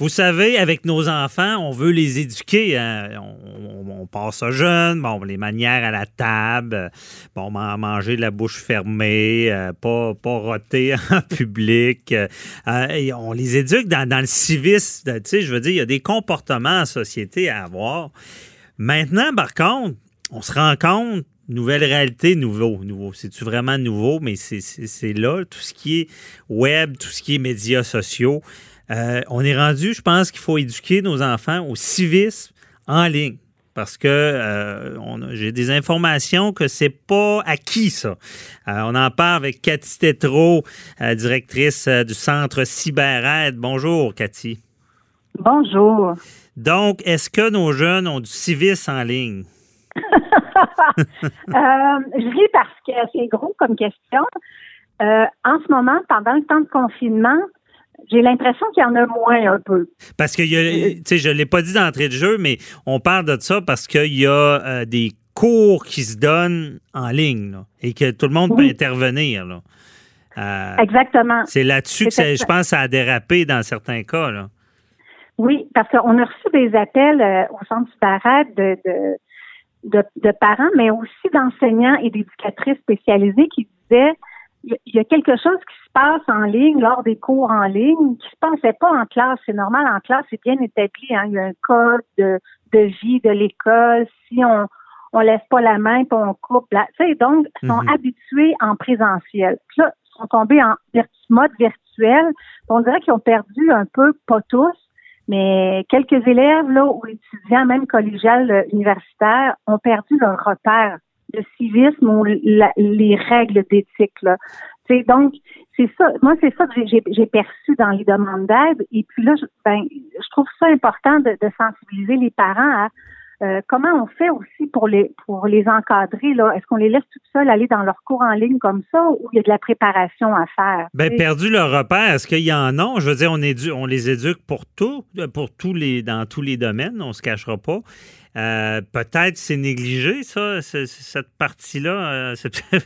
Vous savez, avec nos enfants, on veut les éduquer. hein. On, on passe à jeune, bon, les manières à la table, bon, man- manger de la bouche fermée, euh, pas, pas roter en public. euh, euh, on les éduque dans, dans le civisme. Tu sais, je veux dire, il y a des comportements en société à avoir. Maintenant, par contre, on se rend compte, nouvelle réalité, nouveau. nouveau. C'est-tu vraiment nouveau? Mais c'est là, tout ce qui est web, tout ce qui est médias sociaux. Euh, on est rendu, je pense qu'il faut éduquer nos enfants au civisme en ligne. Parce que euh, j'ai des informations que c'est pas acquis, ça. Euh, on en parle avec Cathy Tétrault, euh, directrice du Centre CyberAide. Bonjour, Cathy. Bonjour. Donc, est-ce que nos jeunes ont du civisme en ligne? Je ris parce que c'est gros comme question. En ce moment, pendant le temps de confinement, j'ai l'impression qu'il y en a moins un peu. Parce que, a- tu sais, je ne l'ai pas dit d'entrée de jeu, mais on parle de ça parce qu'il y a euh, des cours qui se donnent en ligne là, et que tout le monde peut intervenir. là. Euh, Exactement. c'est là-dessus que ça- je pense que ça a dérapé dans certains cas. Là. Oui, parce qu'on a reçu des appels euh, au centre Cyberade de, de, de, de parents, mais aussi d'enseignants et d'éducatrices spécialisées qui disaient il y a- quelque chose qui se passe en ligne lors des cours en ligne qui se passait pas en classe. C'est normal, en classe, c'est bien établi. Hein? Il y a un code de, de vie de l'école. Si on on laisse pas la main puis on coupe la, tu sais, donc ils sont Mhm. habitués en présentiel. Puis là, ils sont tombés en mode virtuel. On dirait qu'ils ont perdu un peu, pas tous, mais quelques élèves là ou étudiants, même collégiales euh, universitaires, ont perdu leur repère de civisme ou la- les règles d'éthique. Là. Donc, c'est ça. Moi, c'est ça que j'ai- perçu dans les demandes d'aide. Et puis là, je, ben, je trouve ça important de, de sensibiliser les parents à euh, comment on fait aussi pour les pour les encadrer là Est-ce qu'on les laisse toutes seules aller dans leurs cours en ligne comme ça ou il y a de la préparation à faire? Ben, perdu leur repère, est-ce qu'il y en a? Je veux dire, on, édu- on les éduque pour tout, pour tous les, dans tous les domaines, on se cachera pas. Euh, peut-être c'est négligé, ça, ce- cette partie-là. euh,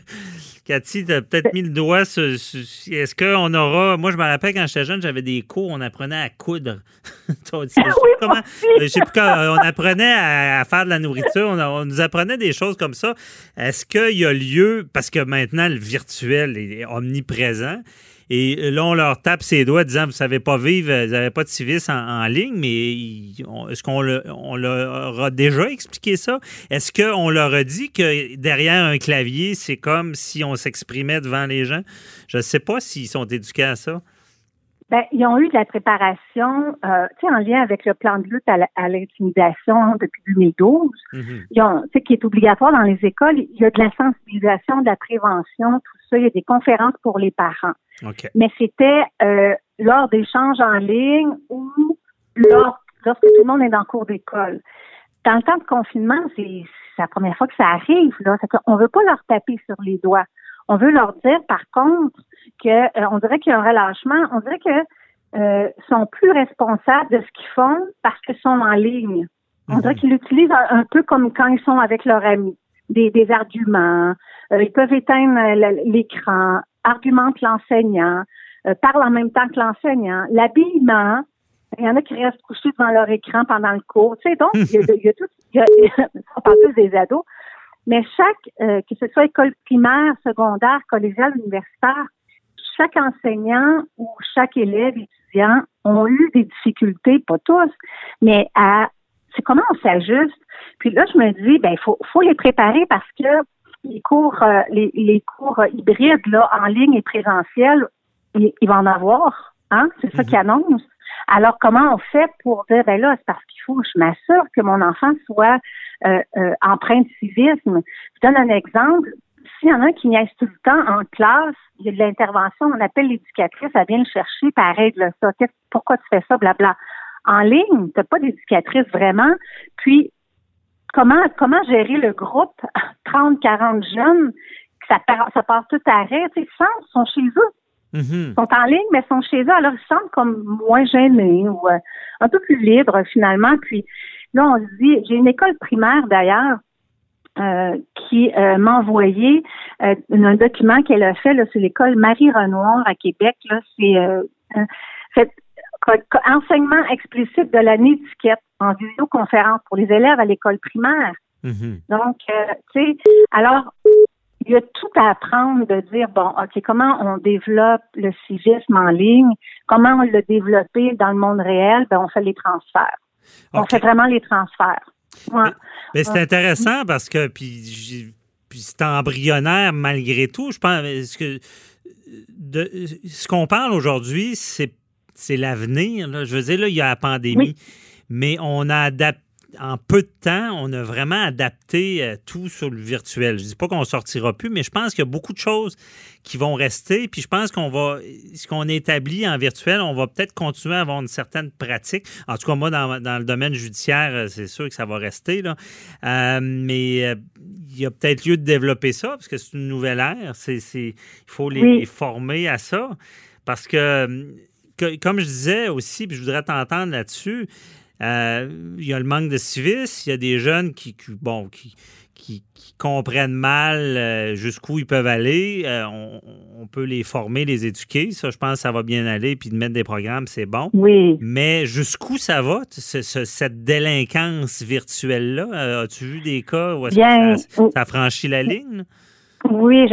Cathy, tu as peut-être mis le doigt sur. Est-ce qu'on aura. Moi, je me rappelle quand j'étais jeune, j'avais des cours, on apprenait à coudre. Je sais comment- je sais plus euh, on apprenait à, faire de la nourriture, on nous apprenait des choses comme ça. Est-ce qu'il y a lieu, parce que maintenant le virtuel est omniprésent, et là on leur tape ses doigts disant vous savez pas vivre, vous n'avez pas de civisme en, ligne, mais est-ce qu'on le- on leur a déjà expliqué ça? Est-ce qu'on leur a dit que derrière un clavier, c'est comme si on s'exprimait devant les gens? Je ne sais pas s'ils sont éduqués à ça. Ben, ils ont eu de la préparation, euh, tu sais, en lien avec le plan de lutte à l'intimidation depuis 2012, Mhm. ils ont, tu sais, qui est obligatoire dans les écoles. Il y a de la sensibilisation, de la prévention, tout ça. Il y a des conférences pour les parents. Mais c'était euh, lors d'échanges en ligne ou lors, lorsque tout le monde est dans le cours d'école. Dans le temps de confinement, c'est la première fois que ça arrive. Là. C'est qu'on veut pas leur taper sur les doigts. On veut leur dire, par contre, que euh, on dirait qu'il y a un relâchement. On dirait que euh, sont plus responsables de ce qu'ils font parce qu'ils sont en ligne. On dirait qu'ils l'utilisent un, un peu comme quand ils sont avec leurs amis. Des, des arguments. Euh, ils peuvent éteindre euh, l'écran, argumentent l'enseignant, euh, parlent en même temps que l'enseignant. L'habillement, il y en a qui restent couchés devant leur écran pendant le cours. Tu sais, donc, il y a, il y a tout, il y a, on parle plus des ados, mais chaque, euh, que ce soit école primaire, secondaire, collégiale, universitaire, chaque enseignant ou chaque élève, étudiant ont eu des difficultés, pas tous, mais à c'est comment on s'ajuste? Puis là, je me dis, ben, il faut, faut les préparer parce que les cours, euh, les, les cours hybrides, là, en ligne et présentiel, il, il va en avoir, hein? C'est ça Mhm. qu'ils annoncent. Alors, comment on fait pour dire, ben là, c'est parce qu'il faut que je m'assure que mon enfant soit euh, euh, empreint de civisme. Je donne un exemple. S'il y en a qui niaise tout le temps en classe, il y a de l'intervention, on appelle l'éducatrice, elle vient le chercher, puis elle règle ça. Pourquoi tu fais ça, blabla. En ligne, tu n'as pas d'éducatrice vraiment. Puis, comment, comment gérer le groupe 30, 40 jeunes, ça part, ça part tout à rire, tu sais, ils sont chez eux. Mhm. Ils sont en ligne, mais ils sont chez eux, alors ils se sentent comme moins gênés ou euh, un peu plus libres finalement. Puis là, on se dit, j'ai une école primaire d'ailleurs euh, qui euh, m'a envoyé euh, un document qu'elle a fait, là, c'est l'école Marie-Renoir à Québec. Là, c'est fait, enseignement explicite de l'année étiquette en vidéoconférence pour les élèves à l'école primaire. Mhm. Donc, tu sais, alors, il y a tout à apprendre de dire, bon, OK, comment on développe le civisme en ligne, comment on l'a développé dans le monde réel, ben, on fait les transferts. On fait vraiment les transferts. Mais, c'est intéressant parce que, puis, puis c'est embryonnaire malgré tout. Je pense que de, ce qu'on parle aujourd'hui, c'est c'est l'avenir. Je veux dire, là, il y a la pandémie, mais on a adapté en peu de temps, on a vraiment adapté euh, tout sur le virtuel. Je ne dis pas qu'on sortira plus, mais je pense qu'il y a beaucoup de choses qui vont rester. Puis je pense qu'on va, ce qu'on établit en virtuel, on va peut-être continuer à avoir une certaine pratique. En tout cas, moi, dans, le domaine judiciaire, euh, c'est sûr que ça va rester. Là. Euh, mais il y a peut-être lieu de développer ça, parce que c'est une nouvelle ère. C'est, il faut les, former à ça. Parce que, comme je disais aussi, puis je voudrais t'entendre là-dessus, euh, il y a le manque de civisme, il y a des jeunes qui, bon, qui, qui, comprennent mal euh, jusqu'où ils peuvent aller. Euh, on, peut les former, les éduquer. Ça, je pense que ça va bien aller. Puis de mettre des programmes, c'est bon. Oui. Mais jusqu'où ça va, cette délinquance virtuelle-là? As-tu vu des cas où ça, ça, franchit la ligne? Oui,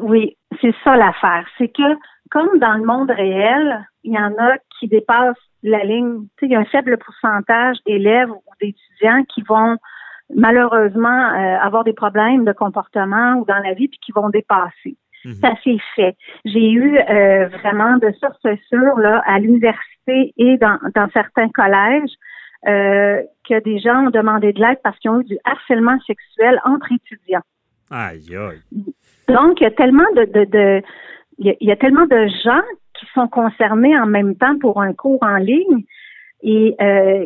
oui, c'est ça l'affaire. C'est que, comme dans le monde réel, il y en a qui dépassent la ligne. Tu sais, il y a un faible pourcentage d'élèves ou d'étudiants qui vont malheureusement euh, avoir des problèmes de comportement ou dans la vie puis qui vont dépasser. Mhm. Ça s'est fait. J'ai eu euh, vraiment de sources sûres là à l'université et dans, dans certains collèges euh, que des gens ont demandé de l'aide parce qu'ils ont eu du harcèlement sexuel entre étudiants. Aïe aïe. Donc il y a tellement de, de, de il y, a tellement de gens qui sont concernés en même temps pour un cours en ligne. Et euh,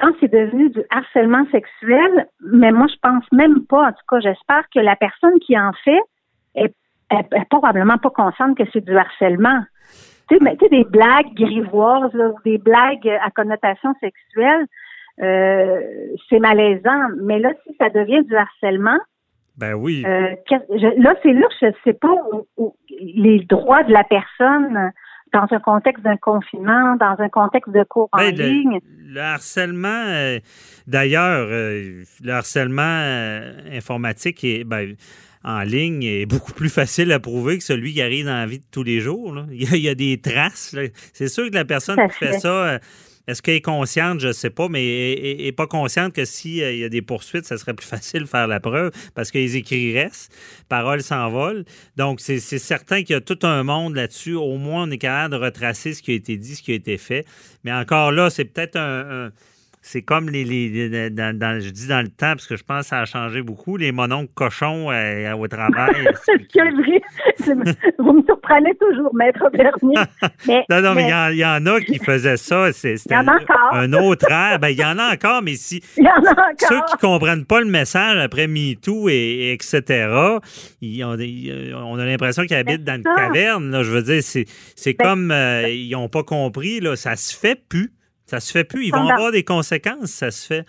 quand c'est devenu du harcèlement sexuel, mais moi je pense même pas, en tout cas j'espère que la personne qui en fait est, probablement pas consciente que c'est du harcèlement. Tu sais, mais tu sais, des blagues grivoises ou des blagues à connotation sexuelle, euh, c'est malaisant. Mais là, si ça devient du harcèlement, ben oui. Euh, là, c'est là que je ne sais pas où, les droits de la personne dans un contexte d'un confinement, dans un contexte de cours en ben, ligne. Le harcèlement, euh, d'ailleurs, euh, le harcèlement informatique est, ben, en ligne est beaucoup plus facile à prouver que celui qui arrive dans la vie de tous les jours. Il, y a, des traces. C'est sûr que la personne qui fait ça est-ce qu'elle est consciente? Je ne sais pas, mais elle n'est pas consciente que s'il euh, y a des poursuites, ça serait plus facile de faire la preuve parce écrits restent, paroles s'envolent. Donc, c'est certain qu'il y a tout un monde là-dessus. Au moins, on est capable de retracer ce qui a été dit, ce qui a été fait. Mais encore là, c'est peut-être un c'est comme les, les dans, je dis dans le temps parce que je pense que ça a changé beaucoup les mononcles cochons euh, au travail. Vous me surprenez toujours, maître Bernier. non, non, mais il y, en a qui faisaient ça. C'était un, autre air. Ben, il y en a encore, mais si y en a encore. ceux qui comprennent pas le message après MeToo et, etc. Ils ont, on a l'impression qu'ils habitent dans une caverne. Là, je veux dire, c'est ben, comme euh, ils n'ont pas compris. Là, ça se fait plus. Ça se fait plus. Ils vont avoir des conséquences, ça se fait.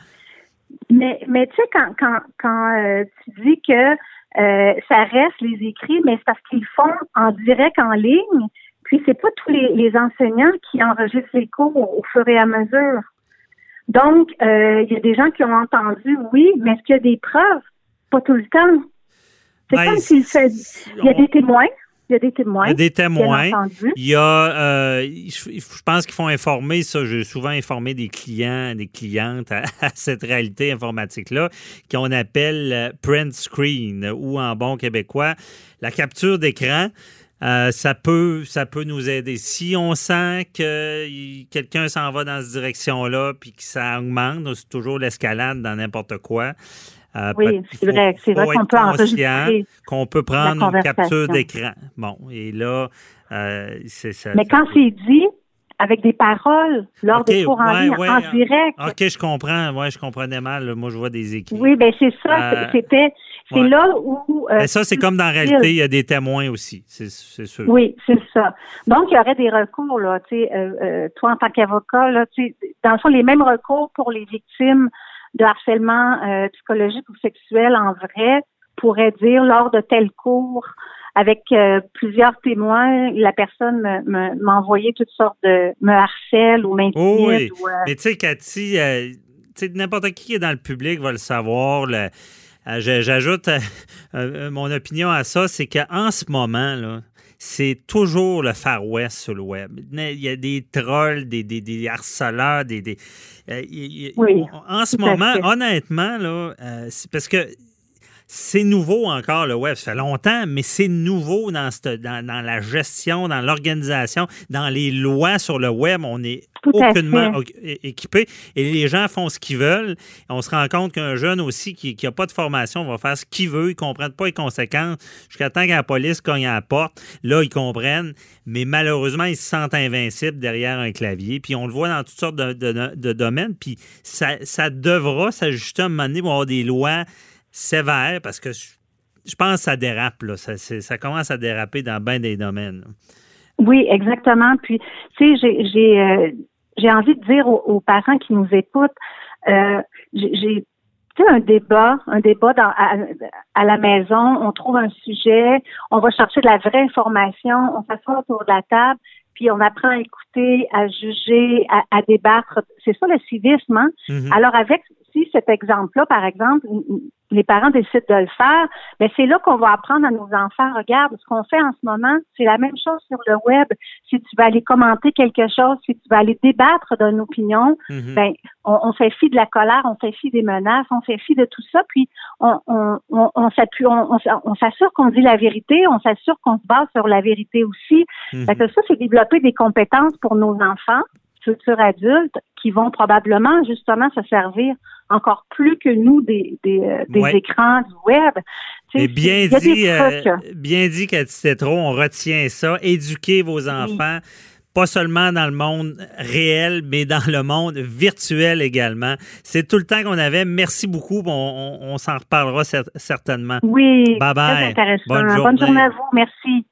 Mais, mais tu sais, quand, quand, quand euh, tu dis que euh, ça reste les écrits, mais c'est parce qu'ils font en direct en ligne. Puis c'est pas tous les, enseignants qui enregistrent les cours au, fur et à mesure. Donc, euh, il y a des gens qui ont entendu, oui, mais est-ce qu'il y a des preuves? Pas tout le temps. C'est ben, comme s'il Il y a des témoins. Il y a des témoins. Il y a des témoins. Il y a, euh, je, pense qu'il faut informer ça. J'ai souvent informé des clients, des clientes à, cette réalité informatique-là, qu'on appelle euh, print screen ou en bon québécois, la capture d'écran. Euh, ça peut ça peut nous aider. Si on sent que quelqu'un s'en va dans cette direction-là puis que ça augmente, c'est toujours l'escalade dans n'importe quoi. Euh, oui, c'est vrai. C'est vrai qu'on peut enregistrer. Qu'on peut prendre une capture d'écran. Bon, et là, euh, c'est ça. Mais quand c'est dit, avec des paroles lors des cours en ligne, en direct. OK, je comprends. Ouais, je comprenais mal. Moi, je vois des équipes. Oui, ben c'est ça. Euh, c'était c'est là où. Euh, ça, c'est comme dans la réalité, il y a des témoins aussi, c'est sûr. Oui, c'est ça. Donc, il y aurait des recours, là, tu sais, euh, euh, toi en tant qu'avocat, là, tu sais, dans le fond, les mêmes recours pour les victimes de harcèlement psychologique ou sexuel en vrai pourrait dire lors de tel cours avec plusieurs témoins, la personne m'a envoyé toutes sortes de me harcèle ou m'intimide. Oh oui. Mais tu sais, Cathy, n'importe qui qui est dans le public va le savoir. Euh, j'ajoute euh, euh, mon opinion à ça, c'est qu'en ce moment, c'est toujours le Far West sur le web. Il y a des trolls, des, des, harceleurs, des. en ce moment, honnêtement, là, parce que c'est nouveau encore le web. Ça fait longtemps, mais c'est nouveau dans, dans, la gestion, dans l'organisation, dans les lois sur le web. On est aucunement équipé et les gens font ce qu'ils veulent. On se rend compte qu'un jeune aussi qui n'a pas de formation va faire ce qu'il veut. Ils ne comprennent pas les conséquences jusqu'à temps que la police cogne à la porte. Là, ils comprennent, mais malheureusement, ils se sentent invincibles derrière un clavier. Puis on le voit dans toutes sortes de, domaines. Puis ça, ça devra s'ajuster à un moment donné pour avoir des lois sévère parce que je, pense que ça dérape, là. Ça, ça commence à déraper dans bien des domaines. Oui, exactement. Puis, tu sais, j'ai, euh, j'ai, envie de dire aux, parents qui nous écoutent, euh, j'ai un débat, un débat dans, à, la maison, on trouve un sujet, on va chercher de la vraie information, on s'assoit autour de la table, puis on apprend à écouter, à juger, à, débattre. C'est ça le civisme. Hein? Mm-hmm. Alors avec si cet exemple-là, par exemple, les parents décident de le faire, mais c'est là qu'on va apprendre à nos enfants, regarde, ce qu'on fait en ce moment, c'est la même chose sur le web. Si tu vas aller commenter quelque chose, si tu vas aller débattre d'une opinion, mhm. ben, on, fait fi de la colère, on fait fi des menaces, on fait fi de tout ça, puis on, on, on, s'appuie, on, s'assure qu'on dit la vérité, on s'assure qu'on se base sur la vérité aussi. Mhm. ça, c'est développer des compétences pour nos enfants futurs adultes qui vont probablement justement se servir encore plus que nous des, des, euh, écrans du web. Et bien dit, euh, bien dit, Cathy trop, on retient ça. Éduquer vos enfants. Pas seulement dans le monde réel, mais dans le monde virtuel également. C'est tout le temps qu'on avait. Merci beaucoup. On, on, s'en reparlera certainement. Oui. Bye bye. Bonne journée à vous. Merci.